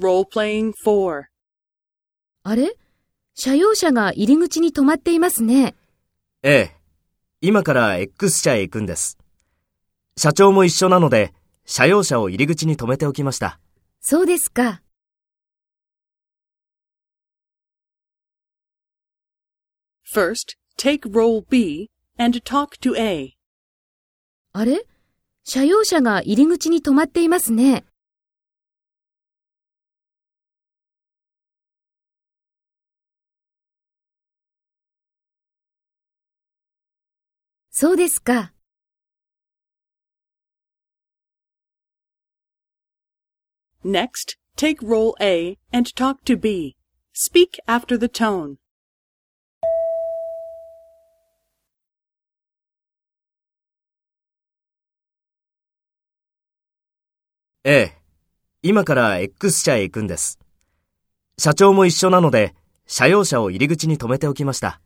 Role-playing 4. あれ？車用車が入り口に止まっていますね。ええ。今から X 社へ行くんです。社長も一緒なので、車用車を入り口に止めておきました。そうですか。First, take role B and talk to A. あれ？車用車が入り口に止まっていますね。そうですか。Next, take role A and talk to B. Speak after the tone. ええ。今から X 社へ行くんです。社長も一緒なので、車用車を入り口に止めておきました。